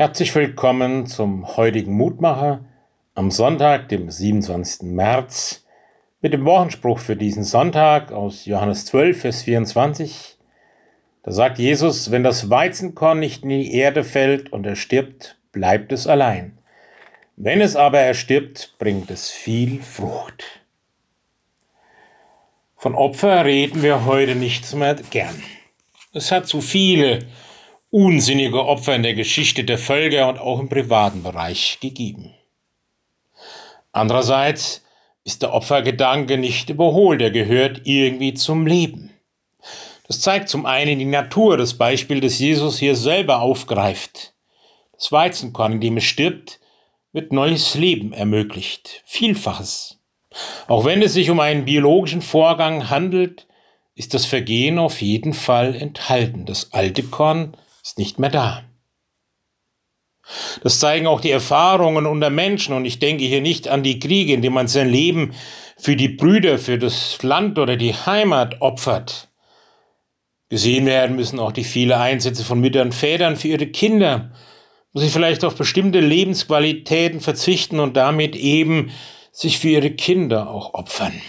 Herzlich willkommen zum heutigen Mutmacher am Sonntag, dem 27. März, mit dem Wochenspruch für diesen Sonntag aus Johannes 12, Vers 24. Da sagt Jesus, wenn das Weizenkorn nicht in die Erde fällt und er stirbt, bleibt es allein. Wenn es aber erstirbt, bringt es viel Frucht. Von Opfer reden wir heute nicht mehr gern. Es hat zu viele unsinnige Opfer in der Geschichte der Völker und auch im privaten Bereich gegeben. Andererseits ist der Opfergedanke nicht überholt, er gehört irgendwie zum Leben. Das zeigt zum einen die Natur, das Beispiel, das Jesus hier selber aufgreift. Das Weizenkorn, in dem es stirbt, wird neues Leben ermöglicht, Vielfaches. Auch wenn es sich um einen biologischen Vorgang handelt, ist das Vergehen auf jeden Fall enthalten. Das alte Korn ist nicht mehr da. Das zeigen auch die Erfahrungen unter Menschen und ich denke hier nicht an die Kriege, in denen man sein Leben für die Brüder, für das Land oder die Heimat opfert. Gesehen werden müssen auch die vielen Einsätze von Müttern und Vätern für ihre Kinder, wo sie vielleicht auf bestimmte Lebensqualitäten verzichten und damit eben sich für ihre Kinder auch opfern.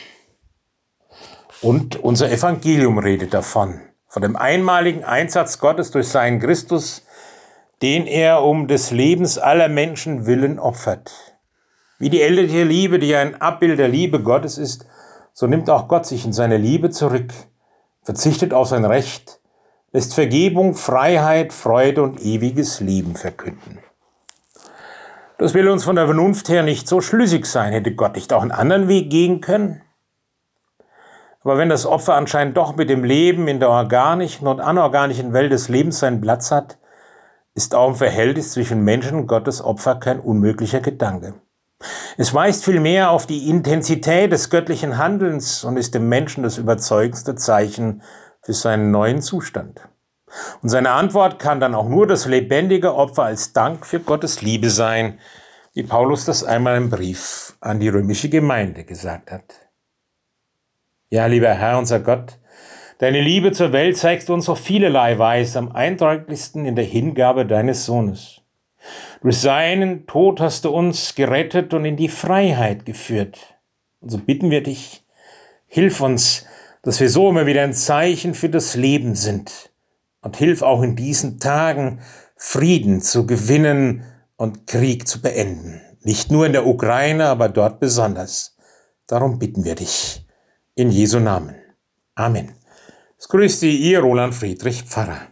Und unser Evangelium redet davon von dem einmaligen Einsatz Gottes durch seinen Christus, den er um des Lebens aller Menschen willen opfert. Wie die elterliche Liebe, die ein Abbild der Liebe Gottes ist, so nimmt auch Gott sich in seine Liebe zurück, verzichtet auf sein Recht, lässt Vergebung, Freiheit, Freude und ewiges Leben verkünden. Das will uns von der Vernunft her nicht so schlüssig sein. Hätte Gott nicht auch einen anderen Weg gehen können? Aber wenn das Opfer anscheinend doch mit dem Leben in der organischen und anorganischen Welt des Lebens seinen Platz hat, ist auch im Verhältnis zwischen Menschen und Gottes Opfer kein unmöglicher Gedanke. Es weist vielmehr auf die Intensität des göttlichen Handelns und ist dem Menschen das überzeugendste Zeichen für seinen neuen Zustand. Und seine Antwort kann dann auch nur das lebendige Opfer als Dank für Gottes Liebe sein, wie Paulus das einmal im Brief an die römische Gemeinde gesagt hat. Ja, lieber Herr, unser Gott, deine Liebe zur Welt zeigst du uns auf vielerlei Weise, am eindrücklichsten in der Hingabe deines Sohnes. Durch seinen Tod hast du uns gerettet und in die Freiheit geführt. Und so bitten wir dich, hilf uns, dass wir so immer wieder ein Zeichen für das Leben sind. Und hilf auch in diesen Tagen, Frieden zu gewinnen und Krieg zu beenden. Nicht nur in der Ukraine, aber dort besonders. Darum bitten wir dich. In Jesu Namen. Amen. Es grüßt Sie, Ihr Roland Friedrich Pfarrer.